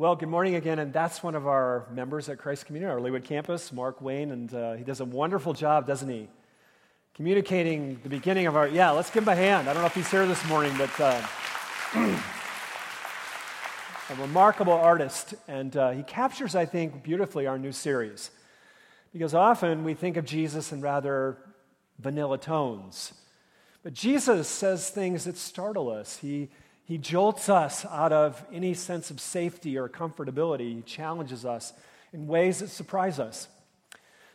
Well, good morning again, and that's one of our members at Christ Community, our Leawood campus, Mark Wayne, and uh, he does a wonderful job, doesn't he? Communicating the beginning of our, yeah, let's give him a hand. I don't know if he's here this morning, but uh, a remarkable artist, and uh, he captures, I think, beautifully our new series. Because often we think of Jesus in rather vanilla tones. But Jesus says things that startle us. He he jolts us out of any sense of safety or comfortability. He challenges us in ways that surprise us.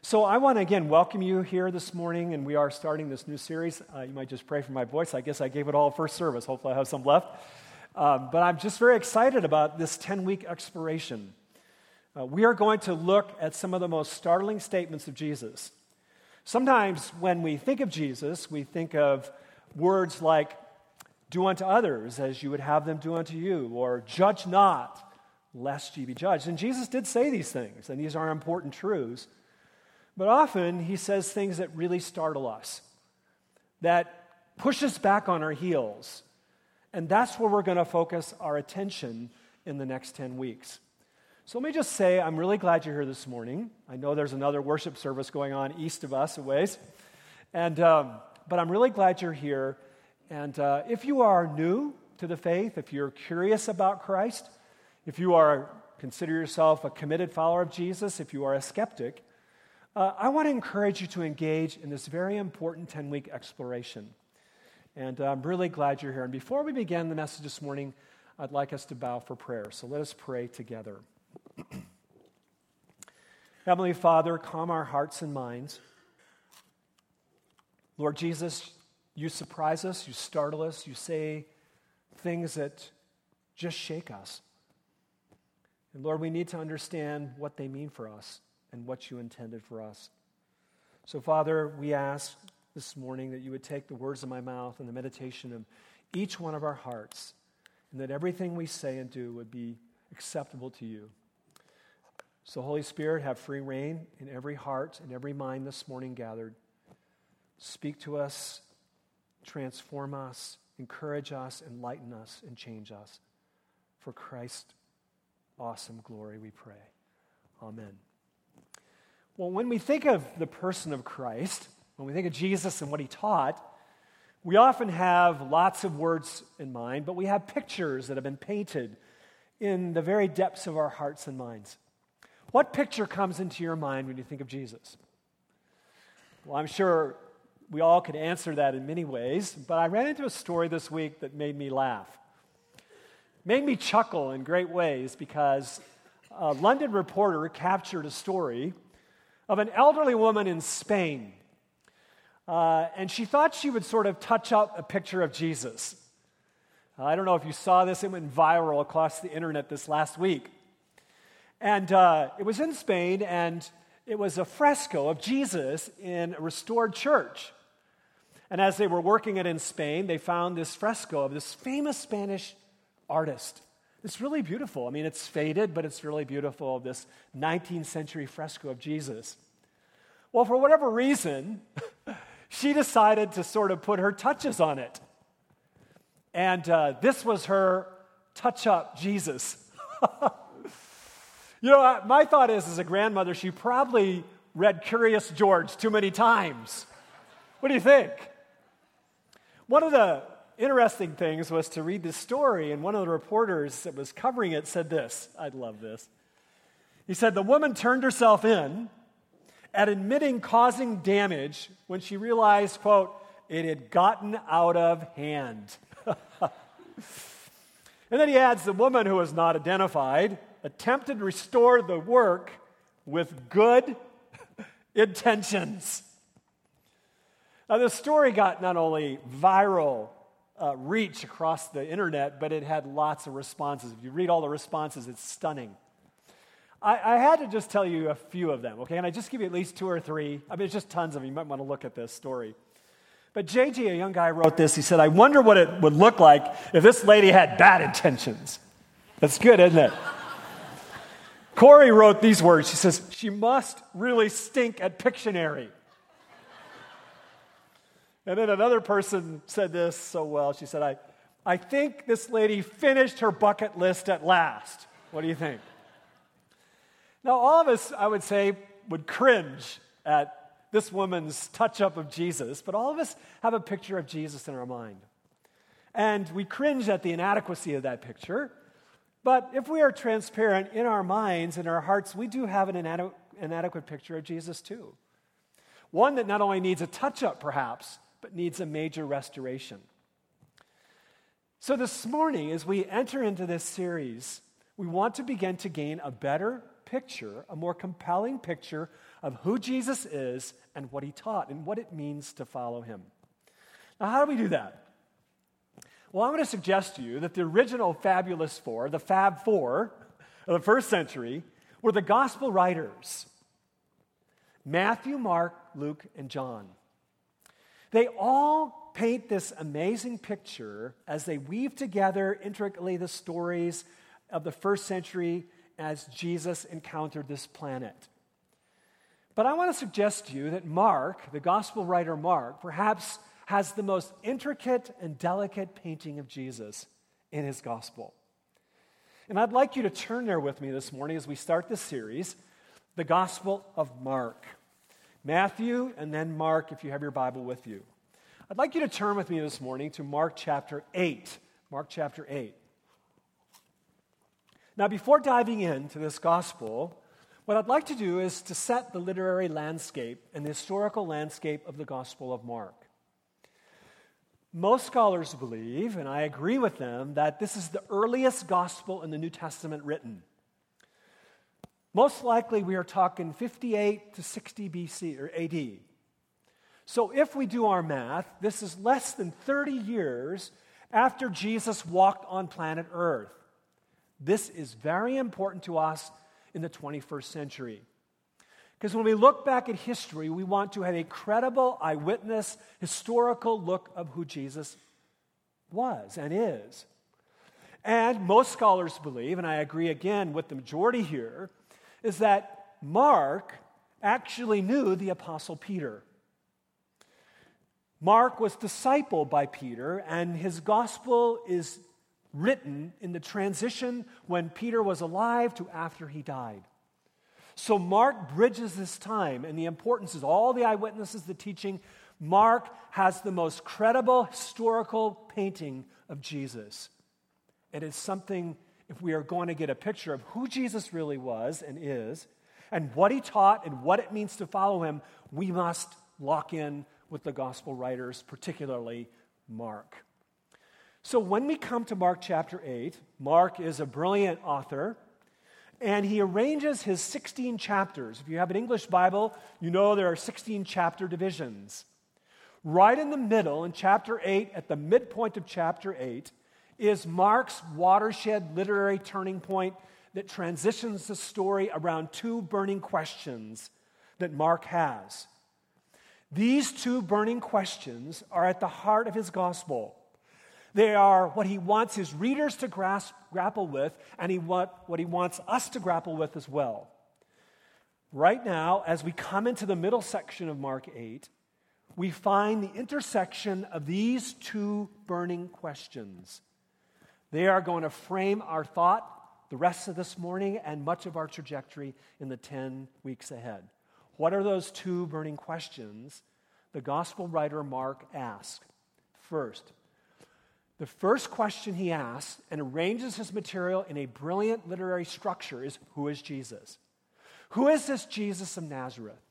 So, I want to again welcome you here this morning, and we are starting this new series. Uh, you might just pray for my voice. I guess I gave it all first service. Hopefully, I have some left. Um, but I'm just very excited about this 10 week exploration. Uh, we are going to look at some of the most startling statements of Jesus. Sometimes when we think of Jesus, we think of words like do unto others as you would have them do unto you, or judge not, lest ye be judged. And Jesus did say these things, and these are important truths. But often he says things that really startle us, that push us back on our heels. And that's where we're going to focus our attention in the next 10 weeks. So let me just say, I'm really glad you're here this morning. I know there's another worship service going on east of us a ways. And, um, but I'm really glad you're here. And uh, if you are new to the faith, if you're curious about Christ, if you are consider yourself a committed follower of Jesus, if you are a skeptic, uh, I want to encourage you to engage in this very important 10 week exploration. And uh, I'm really glad you're here. And before we begin the message this morning, I'd like us to bow for prayer. So let us pray together. Heavenly Father, calm our hearts and minds. Lord Jesus, you surprise us, you startle us, you say things that just shake us. And Lord, we need to understand what they mean for us and what you intended for us. So, Father, we ask this morning that you would take the words of my mouth and the meditation of each one of our hearts, and that everything we say and do would be acceptable to you. So, Holy Spirit, have free rein in every heart and every mind this morning gathered. Speak to us transform us, encourage us, enlighten us, and change us. For Christ's awesome glory, we pray. Amen. Well, when we think of the person of Christ, when we think of Jesus and what he taught, we often have lots of words in mind, but we have pictures that have been painted in the very depths of our hearts and minds. What picture comes into your mind when you think of Jesus? Well, I'm sure we all could answer that in many ways, but I ran into a story this week that made me laugh. Made me chuckle in great ways because a London reporter captured a story of an elderly woman in Spain. Uh, and she thought she would sort of touch up a picture of Jesus. Uh, I don't know if you saw this, it went viral across the internet this last week. And uh, it was in Spain, and it was a fresco of Jesus in a restored church. And as they were working it in Spain, they found this fresco of this famous Spanish artist. It's really beautiful. I mean, it's faded, but it's really beautiful, this 19th century fresco of Jesus. Well, for whatever reason, she decided to sort of put her touches on it. And uh, this was her touch up Jesus. You know, my thought is, as a grandmother, she probably read Curious George too many times. What do you think? One of the interesting things was to read this story, and one of the reporters that was covering it said this. I love this. He said, The woman turned herself in at admitting causing damage when she realized, quote, it had gotten out of hand. and then he adds, The woman who was not identified attempted to restore the work with good intentions. Now, this story got not only viral uh, reach across the internet, but it had lots of responses. If you read all the responses, it's stunning. I, I, had to just tell you a few of them, okay? And I just give you at least two or three. I mean, it's just tons of them. You might want to look at this story. But JG, a young guy, wrote this. He said, I wonder what it would look like if this lady had bad intentions. That's good, isn't it? Corey wrote these words. She says, She must really stink at Pictionary. And then another person said this so well. She said, I, I think this lady finished her bucket list at last. What do you think? Now, all of us, I would say, would cringe at this woman's touch up of Jesus, but all of us have a picture of Jesus in our mind. And we cringe at the inadequacy of that picture. But if we are transparent in our minds and our hearts, we do have an inadequate picture of Jesus too. One that not only needs a touch up, perhaps, but needs a major restoration. So, this morning, as we enter into this series, we want to begin to gain a better picture, a more compelling picture of who Jesus is and what he taught and what it means to follow him. Now, how do we do that? Well, I'm going to suggest to you that the original Fabulous Four, the Fab Four of the first century, were the gospel writers Matthew, Mark, Luke, and John. They all paint this amazing picture as they weave together intricately the stories of the first century as Jesus encountered this planet. But I want to suggest to you that Mark, the gospel writer Mark, perhaps has the most intricate and delicate painting of Jesus in his gospel. And I'd like you to turn there with me this morning as we start this series, the Gospel of Mark. Matthew and then Mark, if you have your Bible with you. I'd like you to turn with me this morning to Mark chapter 8. Mark chapter 8. Now, before diving into this gospel, what I'd like to do is to set the literary landscape and the historical landscape of the Gospel of Mark. Most scholars believe, and I agree with them, that this is the earliest gospel in the New Testament written. Most likely, we are talking 58 to 60 BC or AD. So, if we do our math, this is less than 30 years after Jesus walked on planet Earth. This is very important to us in the 21st century. Because when we look back at history, we want to have a credible eyewitness, historical look of who Jesus was and is. And most scholars believe, and I agree again with the majority here, is that Mark actually knew the Apostle Peter. Mark was discipled by Peter, and his gospel is written in the transition when Peter was alive to after he died. So Mark bridges this time, and the importance is all the eyewitnesses, the teaching. Mark has the most credible historical painting of Jesus. It is something, if we are going to get a picture of who Jesus really was and is, and what he taught and what it means to follow him, we must lock in with the gospel writers, particularly Mark. So when we come to Mark chapter 8, Mark is a brilliant author, and he arranges his 16 chapters. If you have an English Bible, you know there are 16 chapter divisions. Right in the middle, in chapter 8, at the midpoint of chapter 8, is Mark's watershed literary turning point that transitions the story around two burning questions that Mark has. These two burning questions are at the heart of his gospel. They are what he wants his readers to grasp, grapple with, and he want, what he wants us to grapple with as well. Right now, as we come into the middle section of Mark 8, we find the intersection of these two burning questions. They are going to frame our thought the rest of this morning and much of our trajectory in the 10 weeks ahead. What are those two burning questions the gospel writer Mark asks? First, the first question he asks and arranges his material in a brilliant literary structure is Who is Jesus? Who is this Jesus of Nazareth?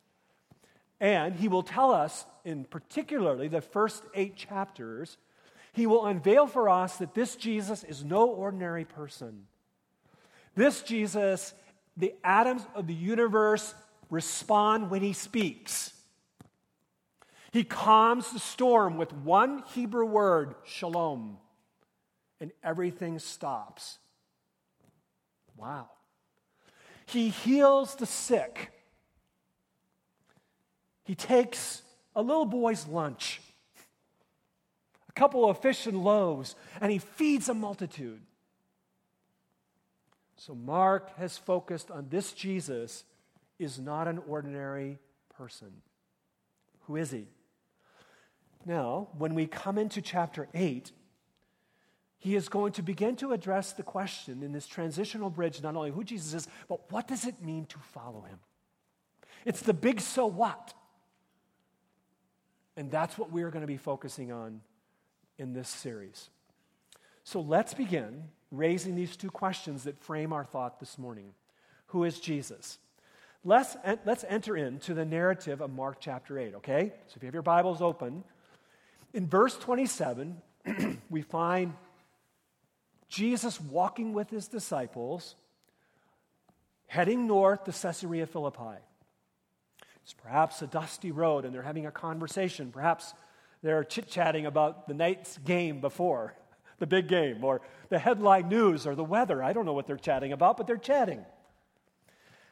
And he will tell us, in particularly the first eight chapters, he will unveil for us that this Jesus is no ordinary person. This Jesus, the atoms of the universe respond when he speaks. He calms the storm with one Hebrew word, shalom, and everything stops. Wow. He heals the sick. He takes a little boy's lunch, a couple of fish and loaves, and he feeds a multitude. So Mark has focused on this Jesus is not an ordinary person. Who is he? Now, when we come into chapter 8, he is going to begin to address the question in this transitional bridge not only who Jesus is, but what does it mean to follow him? It's the big so what. And that's what we're going to be focusing on in this series. So let's begin raising these two questions that frame our thought this morning Who is Jesus? Let's, let's enter into the narrative of Mark chapter 8, okay? So if you have your Bibles open, in verse 27, we find Jesus walking with his disciples, heading north to Caesarea Philippi. It's perhaps a dusty road, and they're having a conversation. Perhaps they're chit chatting about the night's game before, the big game, or the headline news, or the weather. I don't know what they're chatting about, but they're chatting.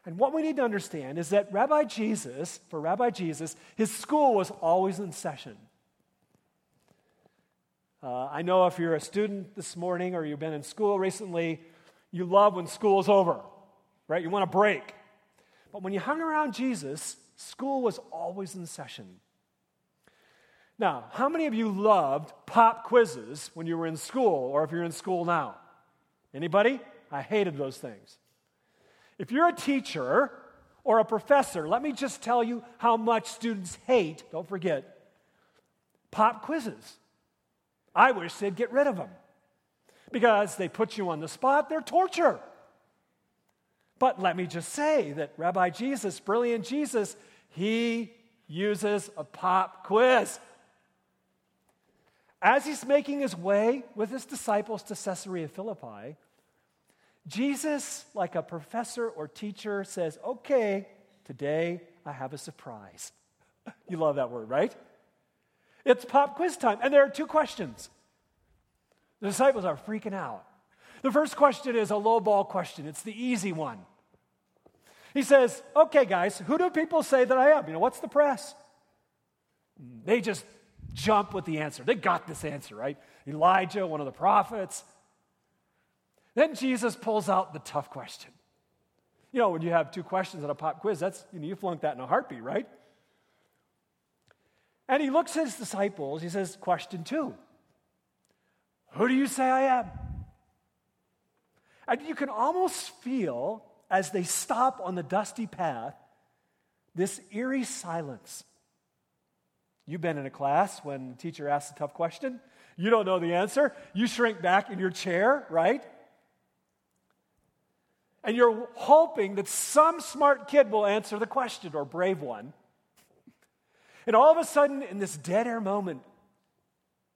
And what we need to understand is that Rabbi Jesus, for Rabbi Jesus, his school was always in session. Uh, I know if you're a student this morning or you've been in school recently, you love when school's over, right? You want a break. But when you hung around Jesus, school was always in session. Now, how many of you loved pop quizzes when you were in school or if you're in school now? Anybody? I hated those things. If you're a teacher or a professor, let me just tell you how much students hate, don't forget, pop quizzes. I wish they'd get rid of them because they put you on the spot, they're torture. But let me just say that Rabbi Jesus, brilliant Jesus, he uses a pop quiz. As he's making his way with his disciples to Caesarea Philippi, Jesus, like a professor or teacher, says, Okay, today I have a surprise. you love that word, right? It's pop quiz time. And there are two questions. The disciples are freaking out. The first question is a low ball question, it's the easy one. He says, Okay, guys, who do people say that I am? You know, what's the press? They just jump with the answer. They got this answer, right? Elijah, one of the prophets. Then Jesus pulls out the tough question. You know, when you have two questions on a pop quiz, that's, you know, you flunk that in a heartbeat, right? And he looks at his disciples. He says, Question two Who do you say I am? And you can almost feel as they stop on the dusty path this eerie silence. You've been in a class when the teacher asks a tough question. You don't know the answer. You shrink back in your chair, right? And you're hoping that some smart kid will answer the question or brave one. And all of a sudden, in this dead air moment,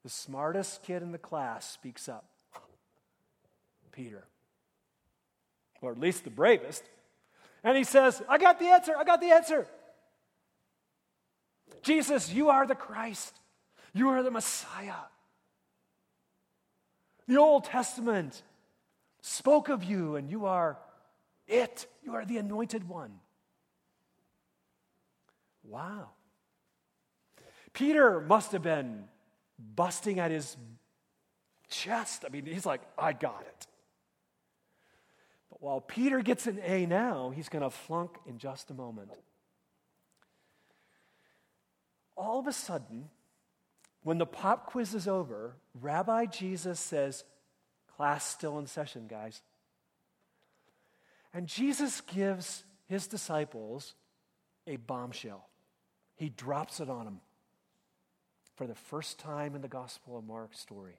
the smartest kid in the class speaks up Peter, or at least the bravest. And he says, I got the answer, I got the answer. Jesus, you are the Christ, you are the Messiah. The Old Testament spoke of you, and you are it. You are the anointed one. Wow. Peter must have been busting at his chest. I mean, he's like, I got it. But while Peter gets an A now, he's going to flunk in just a moment. All of a sudden, when the pop quiz is over, Rabbi Jesus says, Class still in session, guys. And Jesus gives his disciples a bombshell. He drops it on them for the first time in the Gospel of Mark story.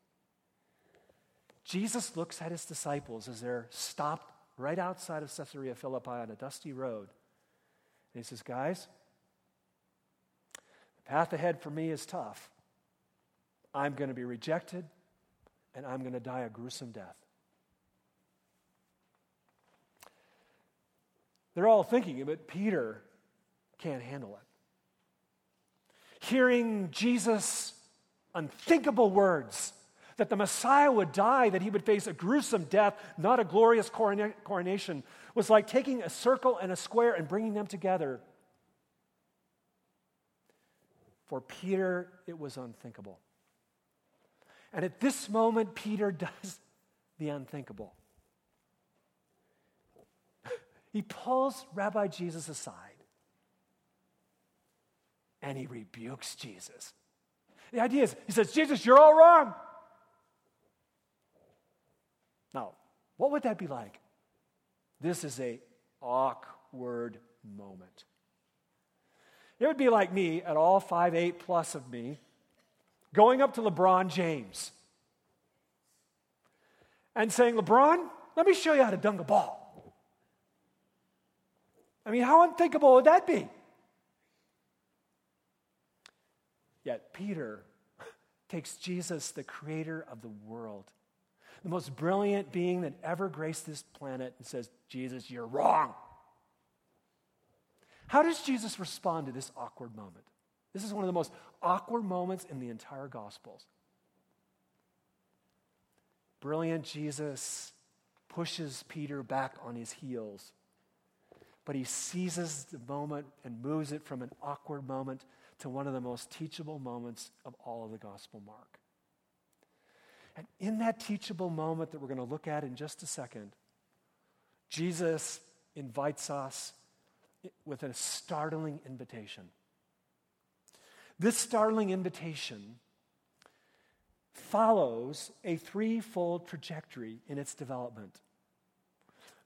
Jesus looks at his disciples as they're stopped right outside of Caesarea Philippi on a dusty road. And he says, Guys, path ahead for me is tough. I'm going to be rejected, and I'm going to die a gruesome death. They're all thinking but Peter can't handle it hearing Jesus' unthinkable words that the Messiah would die, that he would face a gruesome death, not a glorious coronation, was like taking a circle and a square and bringing them together. For Peter, it was unthinkable. And at this moment, Peter does the unthinkable. He pulls Rabbi Jesus aside and he rebukes Jesus. The idea is, he says, Jesus, you're all wrong. Now, what would that be like? This is a awkward moment. It would be like me at all five eight plus of me going up to LeBron James and saying, LeBron, let me show you how to dunk a ball. I mean, how unthinkable would that be? Yet Peter takes Jesus, the creator of the world, the most brilliant being that ever graced this planet, and says, Jesus, you're wrong. How does Jesus respond to this awkward moment? This is one of the most awkward moments in the entire Gospels. Brilliant Jesus pushes Peter back on his heels, but he seizes the moment and moves it from an awkward moment to one of the most teachable moments of all of the Gospel Mark. And in that teachable moment that we're going to look at in just a second, Jesus invites us with a startling invitation. This startling invitation follows a threefold trajectory in its development.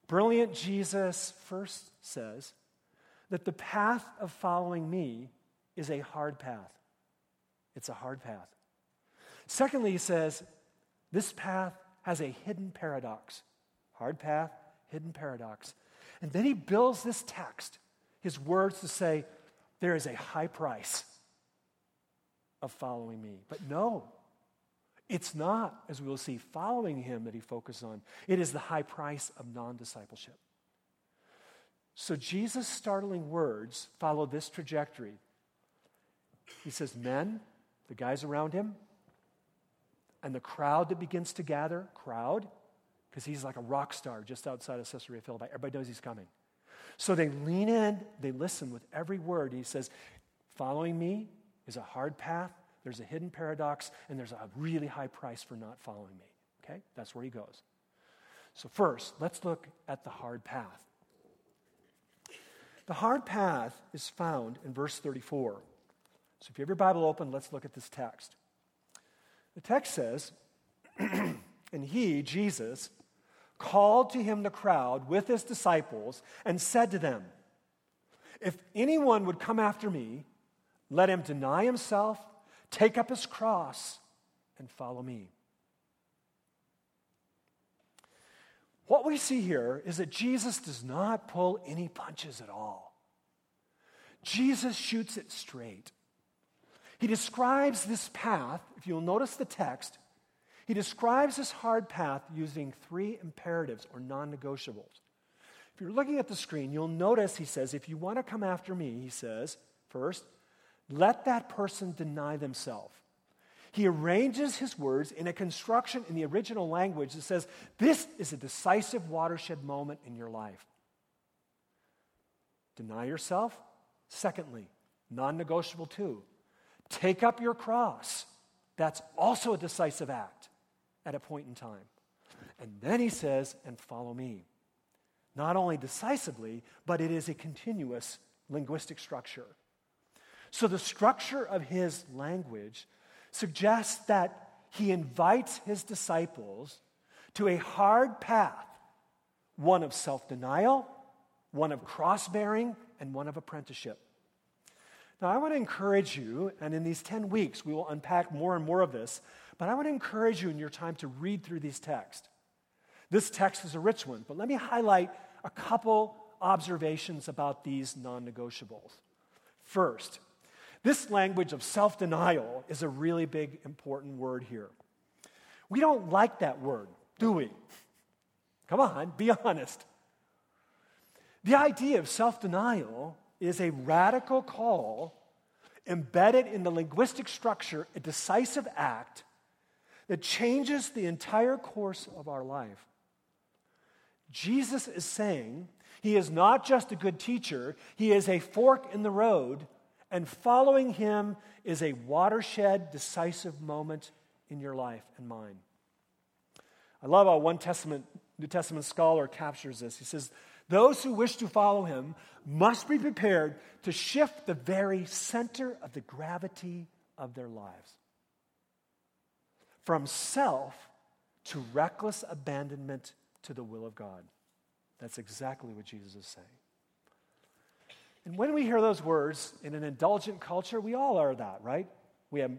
Brilliant Jesus first says that the path of following me is a hard path. It's a hard path. Secondly, he says this path has a hidden paradox. Hard path, hidden paradox. And then he builds this text his words to say, There is a high price of following me. But no, it's not, as we will see, following him that he focuses on. It is the high price of non discipleship. So Jesus' startling words follow this trajectory. He says, Men, the guys around him, and the crowd that begins to gather, crowd, because he's like a rock star just outside of Caesarea Philippi. Everybody knows he's coming. So they lean in, they listen with every word. He says, Following me is a hard path, there's a hidden paradox, and there's a really high price for not following me. Okay? That's where he goes. So, first, let's look at the hard path. The hard path is found in verse 34. So, if you have your Bible open, let's look at this text. The text says, And he, Jesus, called to him the crowd with his disciples and said to them, If anyone would come after me, let him deny himself, take up his cross, and follow me. What we see here is that Jesus does not pull any punches at all. Jesus shoots it straight. He describes this path, if you'll notice the text, he describes this hard path using three imperatives or non negotiables. If you're looking at the screen, you'll notice he says, if you want to come after me, he says, first, let that person deny themselves. He arranges his words in a construction in the original language that says, This is a decisive watershed moment in your life. Deny yourself. Secondly, non negotiable too. Take up your cross. That's also a decisive act at a point in time. And then he says, and follow me. Not only decisively, but it is a continuous linguistic structure. So the structure of his language suggests that he invites his disciples to a hard path one of self denial, one of cross bearing, and one of apprenticeship. Now, I want to encourage you, and in these 10 weeks, we will unpack more and more of this, but I would encourage you in your time to read through these texts. This text is a rich one, but let me highlight a couple observations about these non negotiables. First, this language of self denial is a really big, important word here. We don't like that word, do we? Come on, be honest. The idea of self denial is a radical call embedded in the linguistic structure, a decisive act that changes the entire course of our life. Jesus is saying he is not just a good teacher, he is a fork in the road, and following him is a watershed, decisive moment in your life and mine. I love how one Testament, New Testament scholar captures this. He says, Those who wish to follow him must be prepared to shift the very center of the gravity of their lives from self to reckless abandonment to the will of God. That's exactly what Jesus is saying. And when we hear those words in an indulgent culture, we all are that, right? We have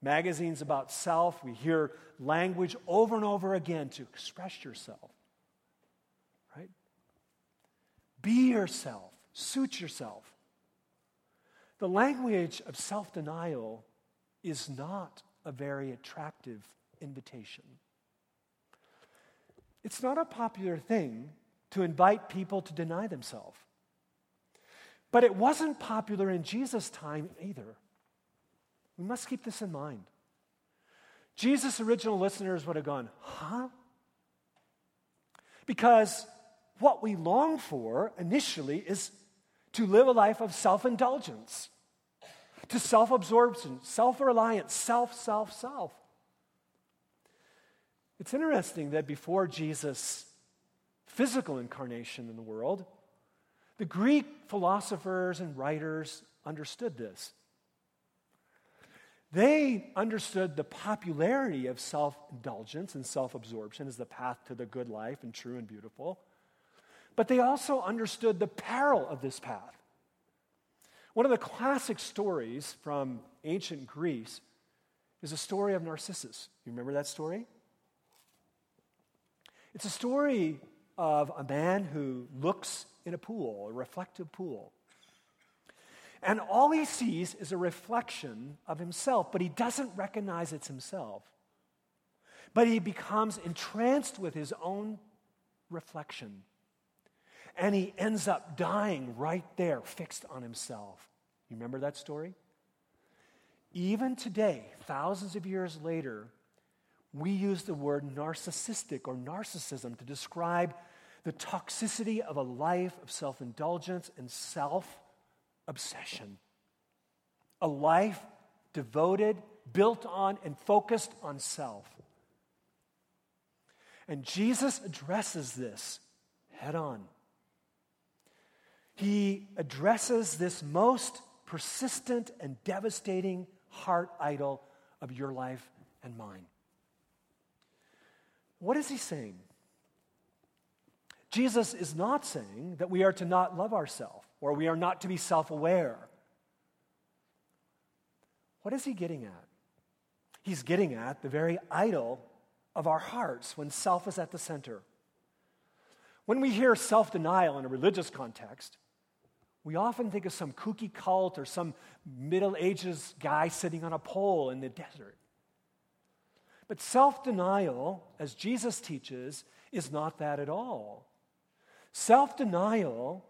magazines about self. We hear language over and over again to express yourself, right? Be yourself, suit yourself. The language of self denial is not a very attractive invitation. It's not a popular thing to invite people to deny themselves. But it wasn't popular in Jesus' time either. We must keep this in mind. Jesus' original listeners would have gone, huh? Because what we long for initially is to live a life of self indulgence, to self absorption, self reliance, self, self, self. It's interesting that before Jesus' physical incarnation in the world, the Greek philosophers and writers understood this. They understood the popularity of self indulgence and self absorption as the path to the good life and true and beautiful. But they also understood the peril of this path. One of the classic stories from ancient Greece is a story of Narcissus. You remember that story? It's a story of a man who looks in a pool, a reflective pool. And all he sees is a reflection of himself, but he doesn't recognize it's himself. But he becomes entranced with his own reflection. And he ends up dying right there, fixed on himself. You remember that story? Even today, thousands of years later, we use the word narcissistic or narcissism to describe the toxicity of a life of self indulgence and self obsession. A life devoted, built on, and focused on self. And Jesus addresses this head on. He addresses this most persistent and devastating heart idol of your life and mine. What is he saying? Jesus is not saying that we are to not love ourselves or we are not to be self aware. What is he getting at? He's getting at the very idol of our hearts when self is at the center. When we hear self denial in a religious context, we often think of some kooky cult or some Middle Ages guy sitting on a pole in the desert. But self denial, as Jesus teaches, is not that at all. Self denial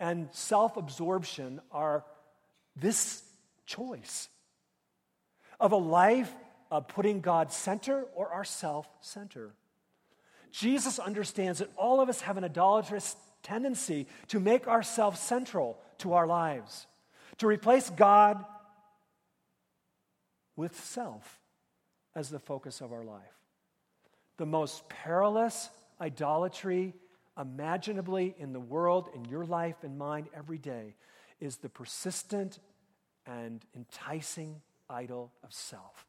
and self absorption are this choice of a life of putting God center or ourself center. Jesus understands that all of us have an idolatrous tendency to make ourselves central to our lives, to replace God with self as the focus of our life. The most perilous idolatry imaginably in the world, in your life and mine every day, is the persistent and enticing idol of self.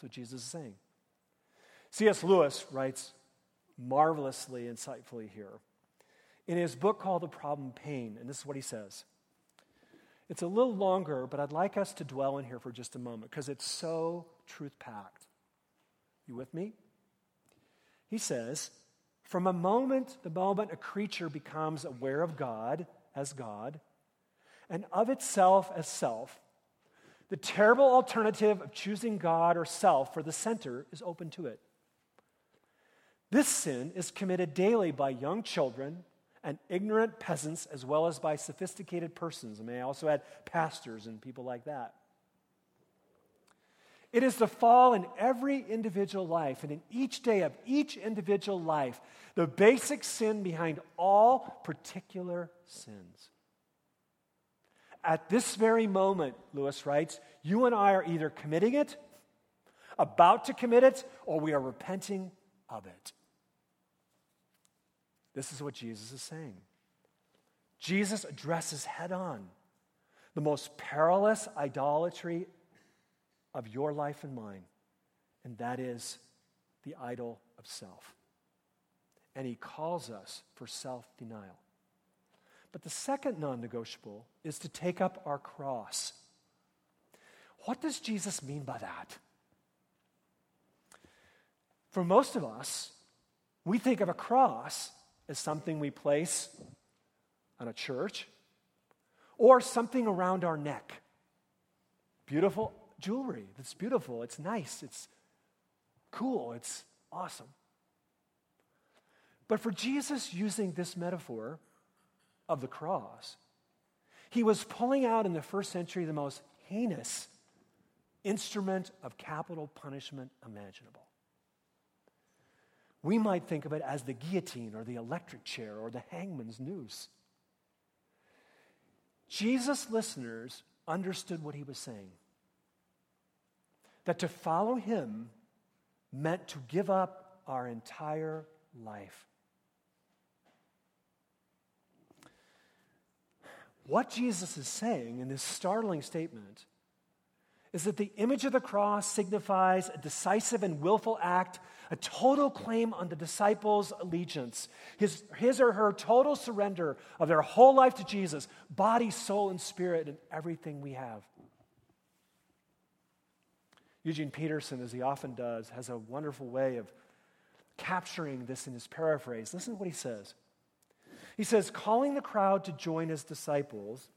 So Jesus is saying. C.S. Lewis writes marvelously insightfully here in his book called The Problem Pain, and this is what he says. It's a little longer, but I'd like us to dwell in here for just a moment because it's so truth packed. You with me? He says, from a moment, the moment a creature becomes aware of God as God and of itself as self, the terrible alternative of choosing God or self for the center is open to it. This sin is committed daily by young children and ignorant peasants, as well as by sophisticated persons. I may also add pastors and people like that. It is the fall in every individual life and in each day of each individual life, the basic sin behind all particular sins. At this very moment, Lewis writes, you and I are either committing it, about to commit it, or we are repenting of it. This is what Jesus is saying. Jesus addresses head on the most perilous idolatry of your life and mine, and that is the idol of self. And he calls us for self denial. But the second non negotiable is to take up our cross. What does Jesus mean by that? For most of us, we think of a cross as something we place on a church or something around our neck. Beautiful jewelry. That's beautiful. It's nice. It's cool. It's awesome. But for Jesus using this metaphor of the cross, he was pulling out in the first century the most heinous instrument of capital punishment imaginable. We might think of it as the guillotine or the electric chair or the hangman's noose. Jesus' listeners understood what he was saying that to follow him meant to give up our entire life. What Jesus is saying in this startling statement is that the image of the cross signifies a decisive and willful act, a total claim on the disciples' allegiance, his, his or her total surrender of their whole life to Jesus, body, soul, and spirit, and everything we have. Eugene Peterson, as he often does, has a wonderful way of capturing this in his paraphrase. Listen to what he says. He says, calling the crowd to join his disciples,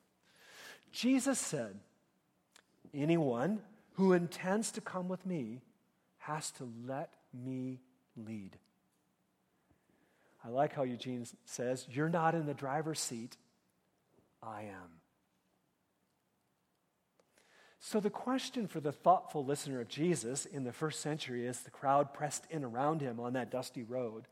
Jesus said, Anyone who intends to come with me has to let me lead. I like how Eugene says, You're not in the driver's seat, I am. So, the question for the thoughtful listener of Jesus in the first century as the crowd pressed in around him on that dusty road,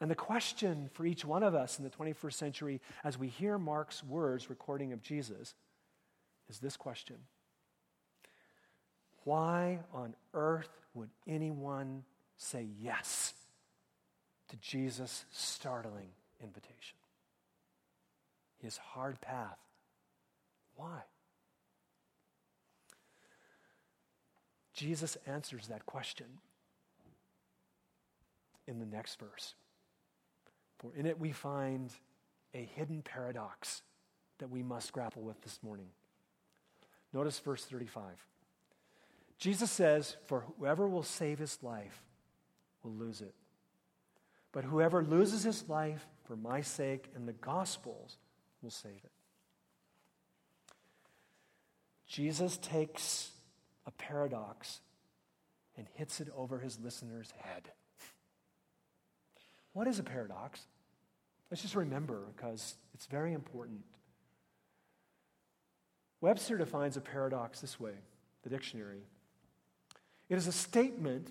and the question for each one of us in the 21st century as we hear Mark's words recording of Jesus is this question Why on earth would anyone say yes to Jesus' startling invitation? His hard path. Why? Jesus answers that question in the next verse. For in it we find a hidden paradox that we must grapple with this morning. Notice verse 35. Jesus says, For whoever will save his life will lose it. But whoever loses his life for my sake and the gospel's will save it. Jesus takes a paradox and hits it over his listener's head. What is a paradox? Let's just remember because it's very important. Webster defines a paradox this way the dictionary it is a statement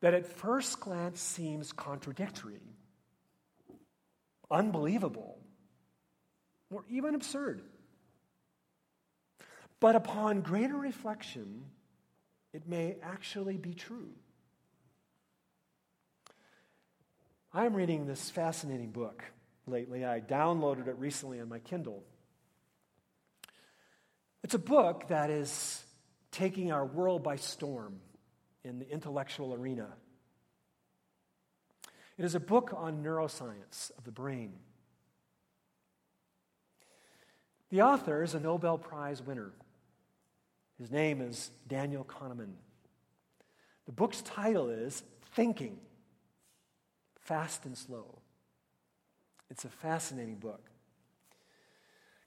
that at first glance seems contradictory, unbelievable, or even absurd. But upon greater reflection, it may actually be true. I'm reading this fascinating book lately. I downloaded it recently on my Kindle. It's a book that is taking our world by storm in the intellectual arena. It is a book on neuroscience of the brain. The author is a Nobel Prize winner. His name is Daniel Kahneman. The book's title is Thinking Fast and Slow. It's a fascinating book.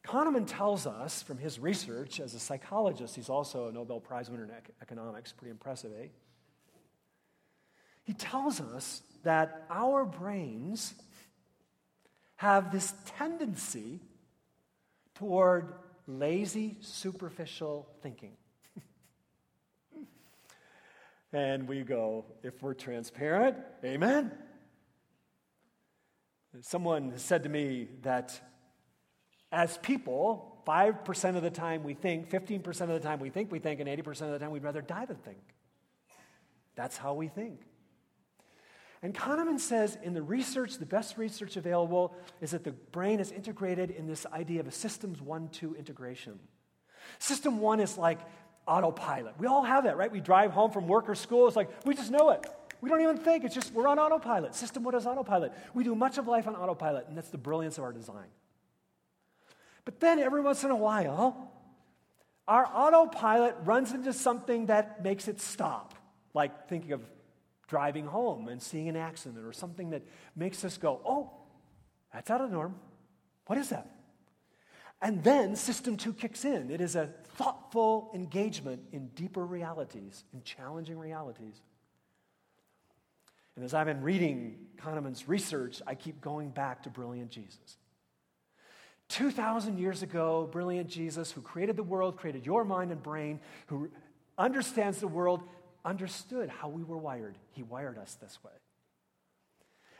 Kahneman tells us from his research as a psychologist, he's also a Nobel Prize winner in economics, pretty impressive, eh? He tells us that our brains have this tendency toward lazy, superficial thinking. and we go, if we're transparent, amen. Someone said to me that as people, 5% of the time we think, 15% of the time we think we think, and 80% of the time we'd rather die than think. That's how we think. And Kahneman says in the research, the best research available is that the brain is integrated in this idea of a systems one two integration. System one is like autopilot. We all have that, right? We drive home from work or school. It's like, we just know it. We don't even think. It's just, we're on autopilot. System, what is autopilot? We do much of life on autopilot, and that's the brilliance of our design. But then every once in a while, our autopilot runs into something that makes it stop, like thinking of driving home and seeing an accident or something that makes us go, oh, that's out of the norm. What is that? And then system two kicks in. It is a thoughtful engagement in deeper realities, in challenging realities. And as I've been reading Kahneman's research, I keep going back to brilliant Jesus. 2,000 years ago, brilliant Jesus, who created the world, created your mind and brain, who understands the world, understood how we were wired. He wired us this way.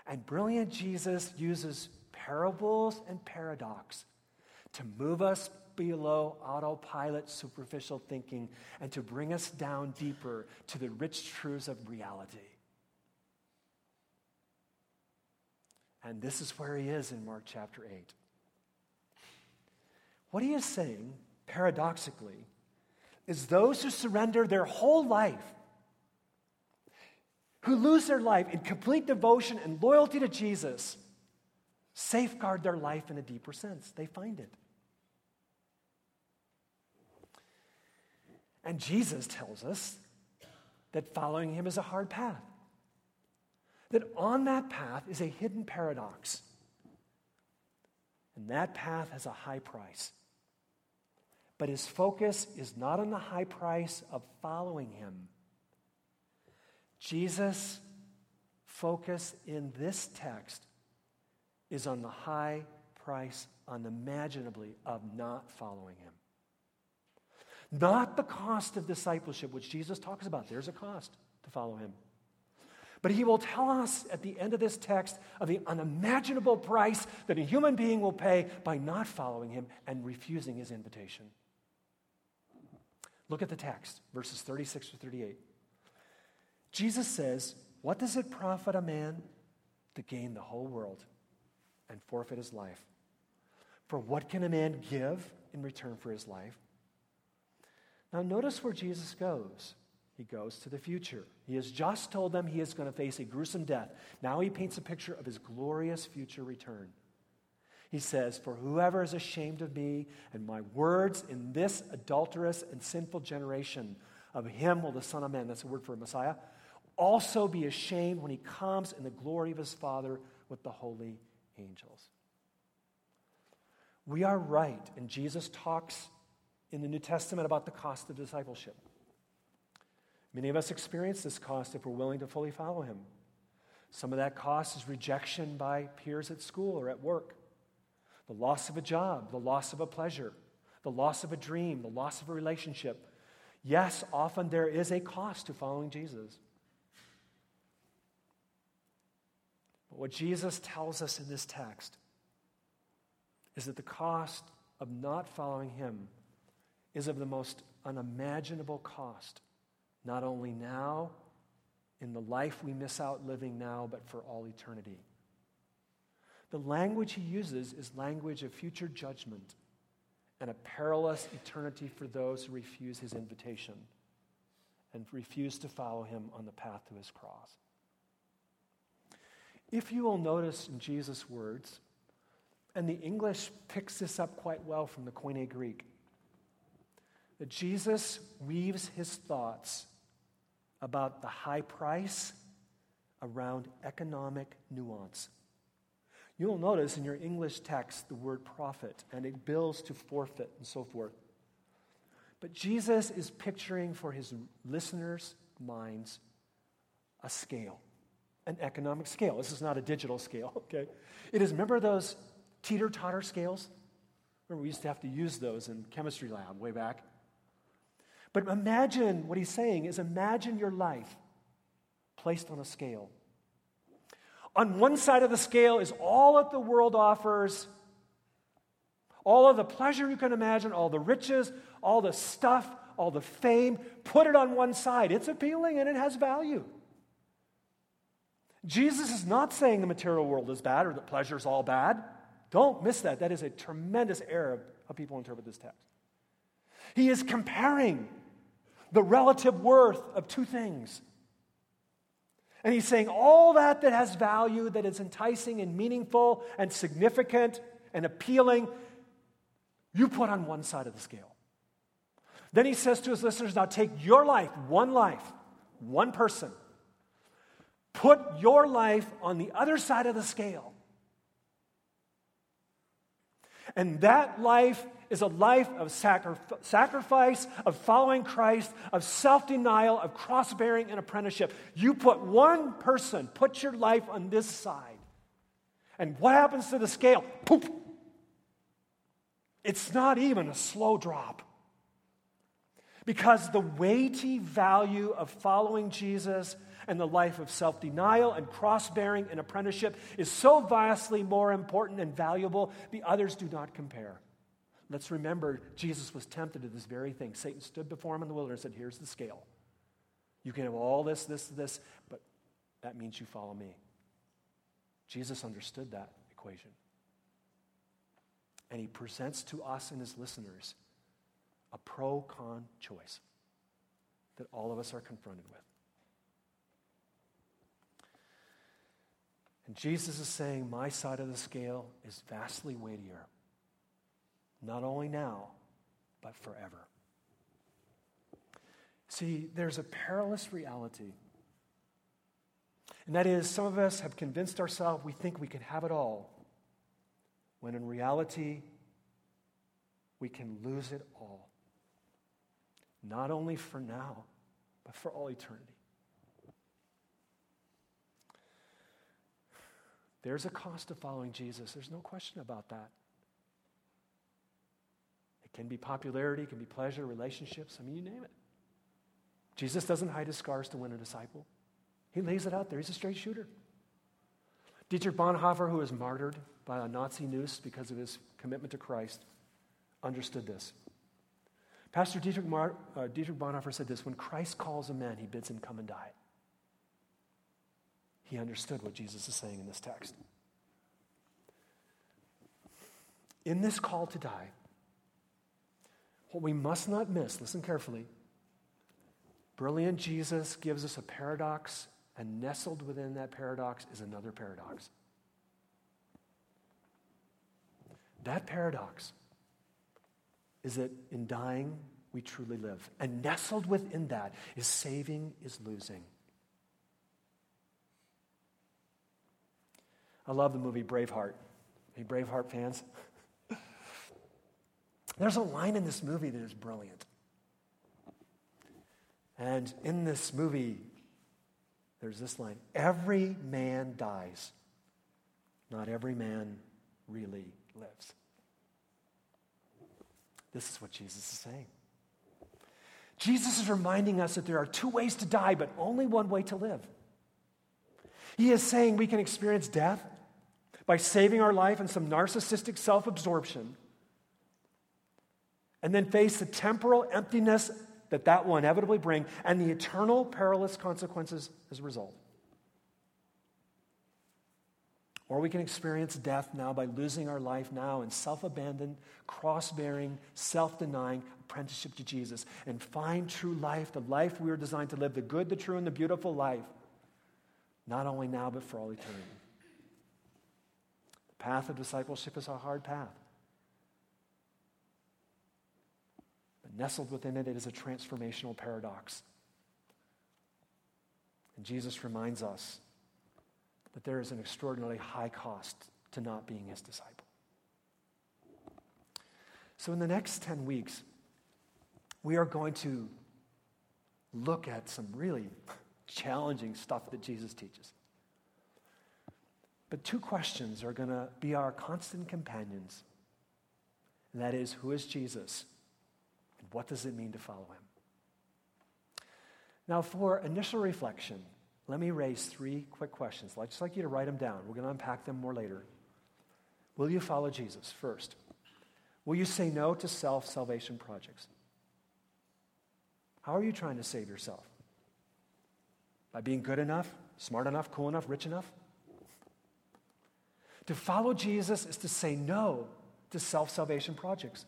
And brilliant Jesus uses parables and paradox to move us below autopilot superficial thinking and to bring us down deeper to the rich truths of reality. And this is where he is in Mark chapter 8. What he is saying, paradoxically, is those who surrender their whole life, who lose their life in complete devotion and loyalty to Jesus, safeguard their life in a deeper sense. They find it. And Jesus tells us that following him is a hard path. That on that path is a hidden paradox. And that path has a high price. But his focus is not on the high price of following him. Jesus' focus in this text is on the high price, unimaginably, of not following him. Not the cost of discipleship, which Jesus talks about. There's a cost to follow him. But he will tell us at the end of this text of the unimaginable price that a human being will pay by not following him and refusing his invitation. Look at the text, verses 36 to 38. Jesus says, What does it profit a man to gain the whole world and forfeit his life? For what can a man give in return for his life? Now, notice where Jesus goes. He goes to the future. He has just told them he is going to face a gruesome death. Now he paints a picture of his glorious future return. He says, For whoever is ashamed of me and my words in this adulterous and sinful generation, of him will the Son of Man, that's a word for a Messiah, also be ashamed when he comes in the glory of his Father with the holy angels. We are right, and Jesus talks in the New Testament about the cost of discipleship. Many of us experience this cost if we're willing to fully follow him. Some of that cost is rejection by peers at school or at work, the loss of a job, the loss of a pleasure, the loss of a dream, the loss of a relationship. Yes, often there is a cost to following Jesus. But what Jesus tells us in this text is that the cost of not following him is of the most unimaginable cost, not only now, in the life we miss out living now, but for all eternity. The language he uses is language of future judgment and a perilous eternity for those who refuse his invitation and refuse to follow him on the path to his cross. If you will notice in Jesus' words, and the English picks this up quite well from the Koine Greek, that Jesus weaves his thoughts about the high price around economic nuance. You'll notice in your English text the word profit, and it bills to forfeit and so forth. But Jesus is picturing for his listeners' minds a scale, an economic scale. This is not a digital scale, okay? It is, remember those teeter totter scales? Remember, we used to have to use those in chemistry lab way back. But imagine what he's saying is imagine your life placed on a scale. On one side of the scale is all that the world offers, all of the pleasure you can imagine, all the riches, all the stuff, all the fame. Put it on one side. It's appealing and it has value. Jesus is not saying the material world is bad or that pleasure is all bad. Don't miss that. That is a tremendous error of how people interpret this text. He is comparing the relative worth of two things. And he's saying all that that has value, that is enticing and meaningful and significant and appealing, you put on one side of the scale. Then he says to his listeners, Now take your life, one life, one person, put your life on the other side of the scale. And that life is a life of sacri- sacrifice, of following Christ, of self denial, of cross bearing and apprenticeship. You put one person, put your life on this side. And what happens to the scale? Poof! It's not even a slow drop. Because the weighty value of following Jesus and the life of self denial and cross bearing and apprenticeship is so vastly more important and valuable, the others do not compare. Let's remember, Jesus was tempted to this very thing. Satan stood before him in the wilderness and said, Here's the scale. You can have all this, this, this, but that means you follow me. Jesus understood that equation. And he presents to us and his listeners a pro con choice that all of us are confronted with. And Jesus is saying, My side of the scale is vastly weightier not only now, but forever. See, there's a perilous reality. And that is, some of us have convinced ourselves we think we can have it all, when in reality, we can lose it all. Not only for now, but for all eternity. There's a cost to following Jesus. There's no question about that It can be popularity, it can be pleasure, relationships. I mean, you name it. Jesus doesn't hide his scars to win a disciple. He lays it out there. He's a straight shooter. Dietrich Bonhoeffer, who was martyred by a Nazi noose because of his commitment to Christ, understood this. Pastor Dietrich, Mar- uh, Dietrich Bonhoeffer said this When Christ calls a man, he bids him come and die. He understood what Jesus is saying in this text. In this call to die, what we must not miss, listen carefully. Brilliant Jesus gives us a paradox, and nestled within that paradox is another paradox. That paradox is that in dying, we truly live. And nestled within that is saving is losing. I love the movie Braveheart. Any Braveheart fans? There's a line in this movie that is brilliant. And in this movie, there's this line Every man dies, not every man really lives. This is what Jesus is saying. Jesus is reminding us that there are two ways to die, but only one way to live. He is saying we can experience death by saving our life in some narcissistic self absorption and then face the temporal emptiness that that will inevitably bring and the eternal perilous consequences as a result. Or we can experience death now by losing our life now in self abandoned, cross bearing, self denying apprenticeship to Jesus and find true life, the life we were designed to live, the good, the true, and the beautiful life, not only now, but for all eternity. Path of discipleship is a hard path. But nestled within it, it is a transformational paradox. And Jesus reminds us that there is an extraordinarily high cost to not being his disciple. So, in the next 10 weeks, we are going to look at some really challenging stuff that Jesus teaches. But two questions are going to be our constant companions. And that is, who is Jesus? And what does it mean to follow him? Now, for initial reflection, let me raise three quick questions. I'd just like you to write them down. We're going to unpack them more later. Will you follow Jesus first? Will you say no to self salvation projects? How are you trying to save yourself? By being good enough, smart enough, cool enough, rich enough? To follow Jesus is to say no to self salvation projects.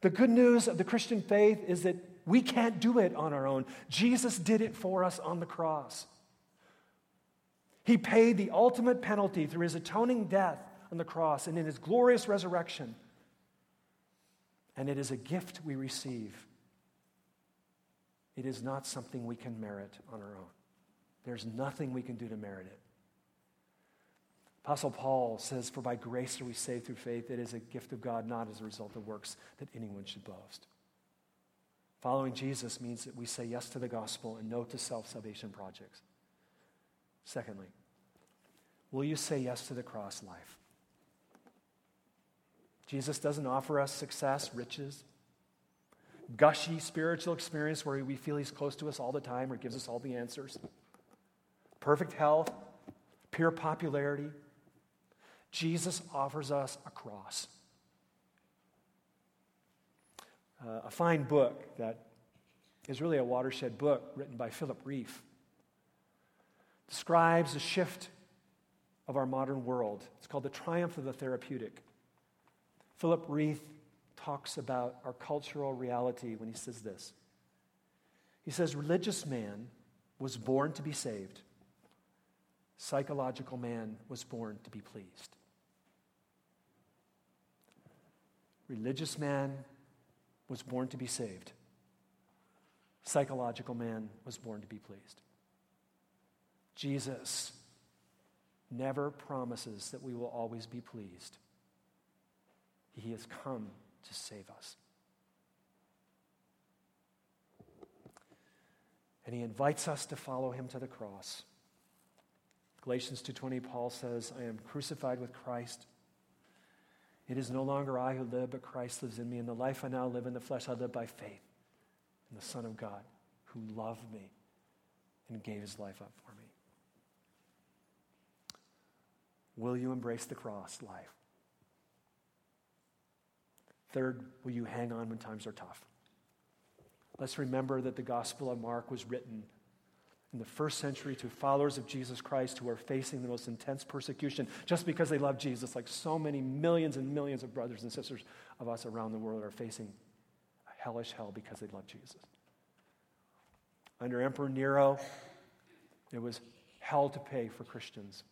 The good news of the Christian faith is that we can't do it on our own. Jesus did it for us on the cross. He paid the ultimate penalty through his atoning death on the cross and in his glorious resurrection. And it is a gift we receive. It is not something we can merit on our own. There's nothing we can do to merit it. Apostle Paul says, For by grace are we saved through faith. It is a gift of God, not as a result of works that anyone should boast. Following Jesus means that we say yes to the gospel and no to self salvation projects. Secondly, will you say yes to the cross life? Jesus doesn't offer us success, riches, gushy spiritual experience where we feel he's close to us all the time or gives us all the answers, perfect health, pure popularity Jesus offers us a cross. Uh, a fine book that is really a watershed book written by Philip Rieff describes a shift of our modern world. It's called The Triumph of the Therapeutic. Philip Rieff talks about our cultural reality when he says this. He says, Religious man was born to be saved, psychological man was born to be pleased. Religious man was born to be saved. Psychological man was born to be pleased. Jesus never promises that we will always be pleased. He has come to save us. And he invites us to follow him to the cross. Galatians 2:20 Paul says, "I am crucified with Christ. It is no longer I who live, but Christ lives in me. And the life I now live in the flesh, I live by faith in the Son of God who loved me and gave his life up for me. Will you embrace the cross life? Third, will you hang on when times are tough? Let's remember that the Gospel of Mark was written in the first century to followers of Jesus Christ who are facing the most intense persecution just because they love Jesus, like so many millions and millions of brothers and sisters of us around the world are facing a hellish hell because they love Jesus. Under Emperor Nero, it was hell to pay for Christians,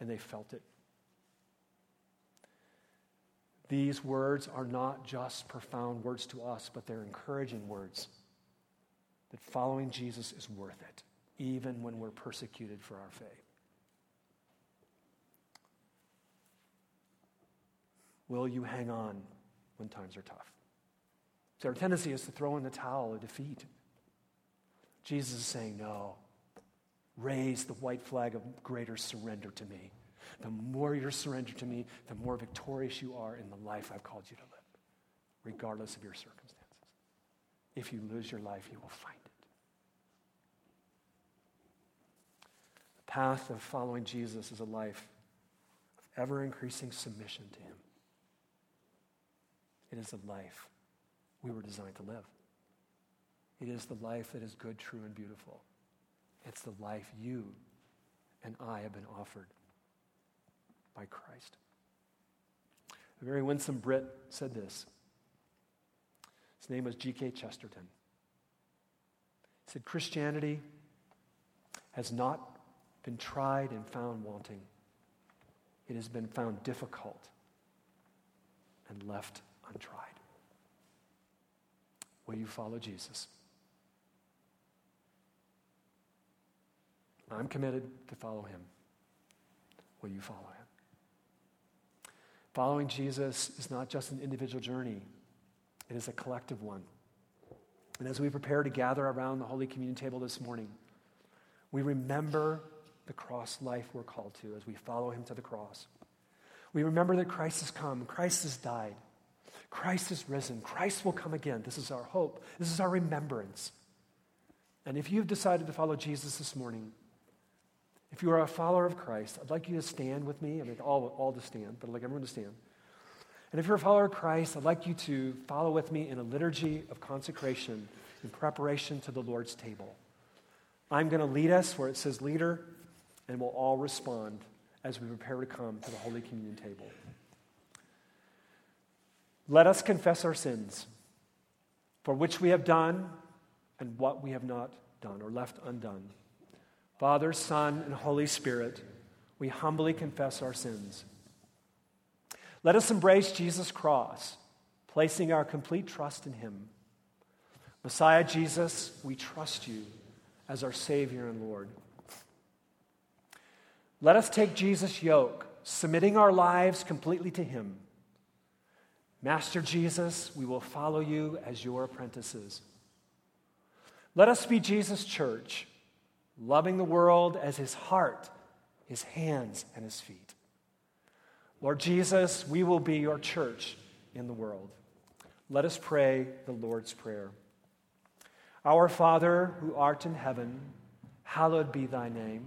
and they felt it. These words are not just profound words to us, but they're encouraging words that following Jesus is worth it, even when we're persecuted for our faith. Will you hang on when times are tough? So our tendency is to throw in the towel of defeat. Jesus is saying, No, raise the white flag of greater surrender to me. The more you're surrendered to me, the more victorious you are in the life I've called you to live, regardless of your circumstances. If you lose your life, you will find it. The path of following Jesus is a life of ever increasing submission to Him. It is the life we were designed to live. It is the life that is good, true, and beautiful. It's the life you and I have been offered by Christ. A very winsome Brit said this his name was G.K. Chesterton. He said, Christianity has not been tried and found wanting, it has been found difficult and left untried. Will you follow Jesus? I'm committed to follow him. Will you follow him? Following Jesus is not just an individual journey, it is a collective one. And as we prepare to gather around the Holy Communion table this morning, we remember the cross life we're called to as we follow him to the cross. We remember that Christ has come, Christ has died, Christ has risen, Christ will come again. This is our hope, this is our remembrance. And if you've decided to follow Jesus this morning, if you are a follower of Christ, I'd like you to stand with me. I mean, all, all to stand, but I'd like everyone to stand. And if you're a follower of Christ, I'd like you to follow with me in a liturgy of consecration in preparation to the Lord's table. I'm going to lead us where it says leader, and we'll all respond as we prepare to come to the Holy Communion table. Let us confess our sins. for which we have done and what we have not done or left undone. Father, Son, and Holy Spirit, we humbly confess our sins. Let us embrace Jesus' cross, placing our complete trust in him. Messiah Jesus, we trust you as our Savior and Lord. Let us take Jesus' yoke, submitting our lives completely to him. Master Jesus, we will follow you as your apprentices. Let us be Jesus' church, loving the world as his heart, his hands, and his feet. Lord Jesus, we will be your church in the world. Let us pray the Lord's Prayer. Our Father, who art in heaven, hallowed be thy name.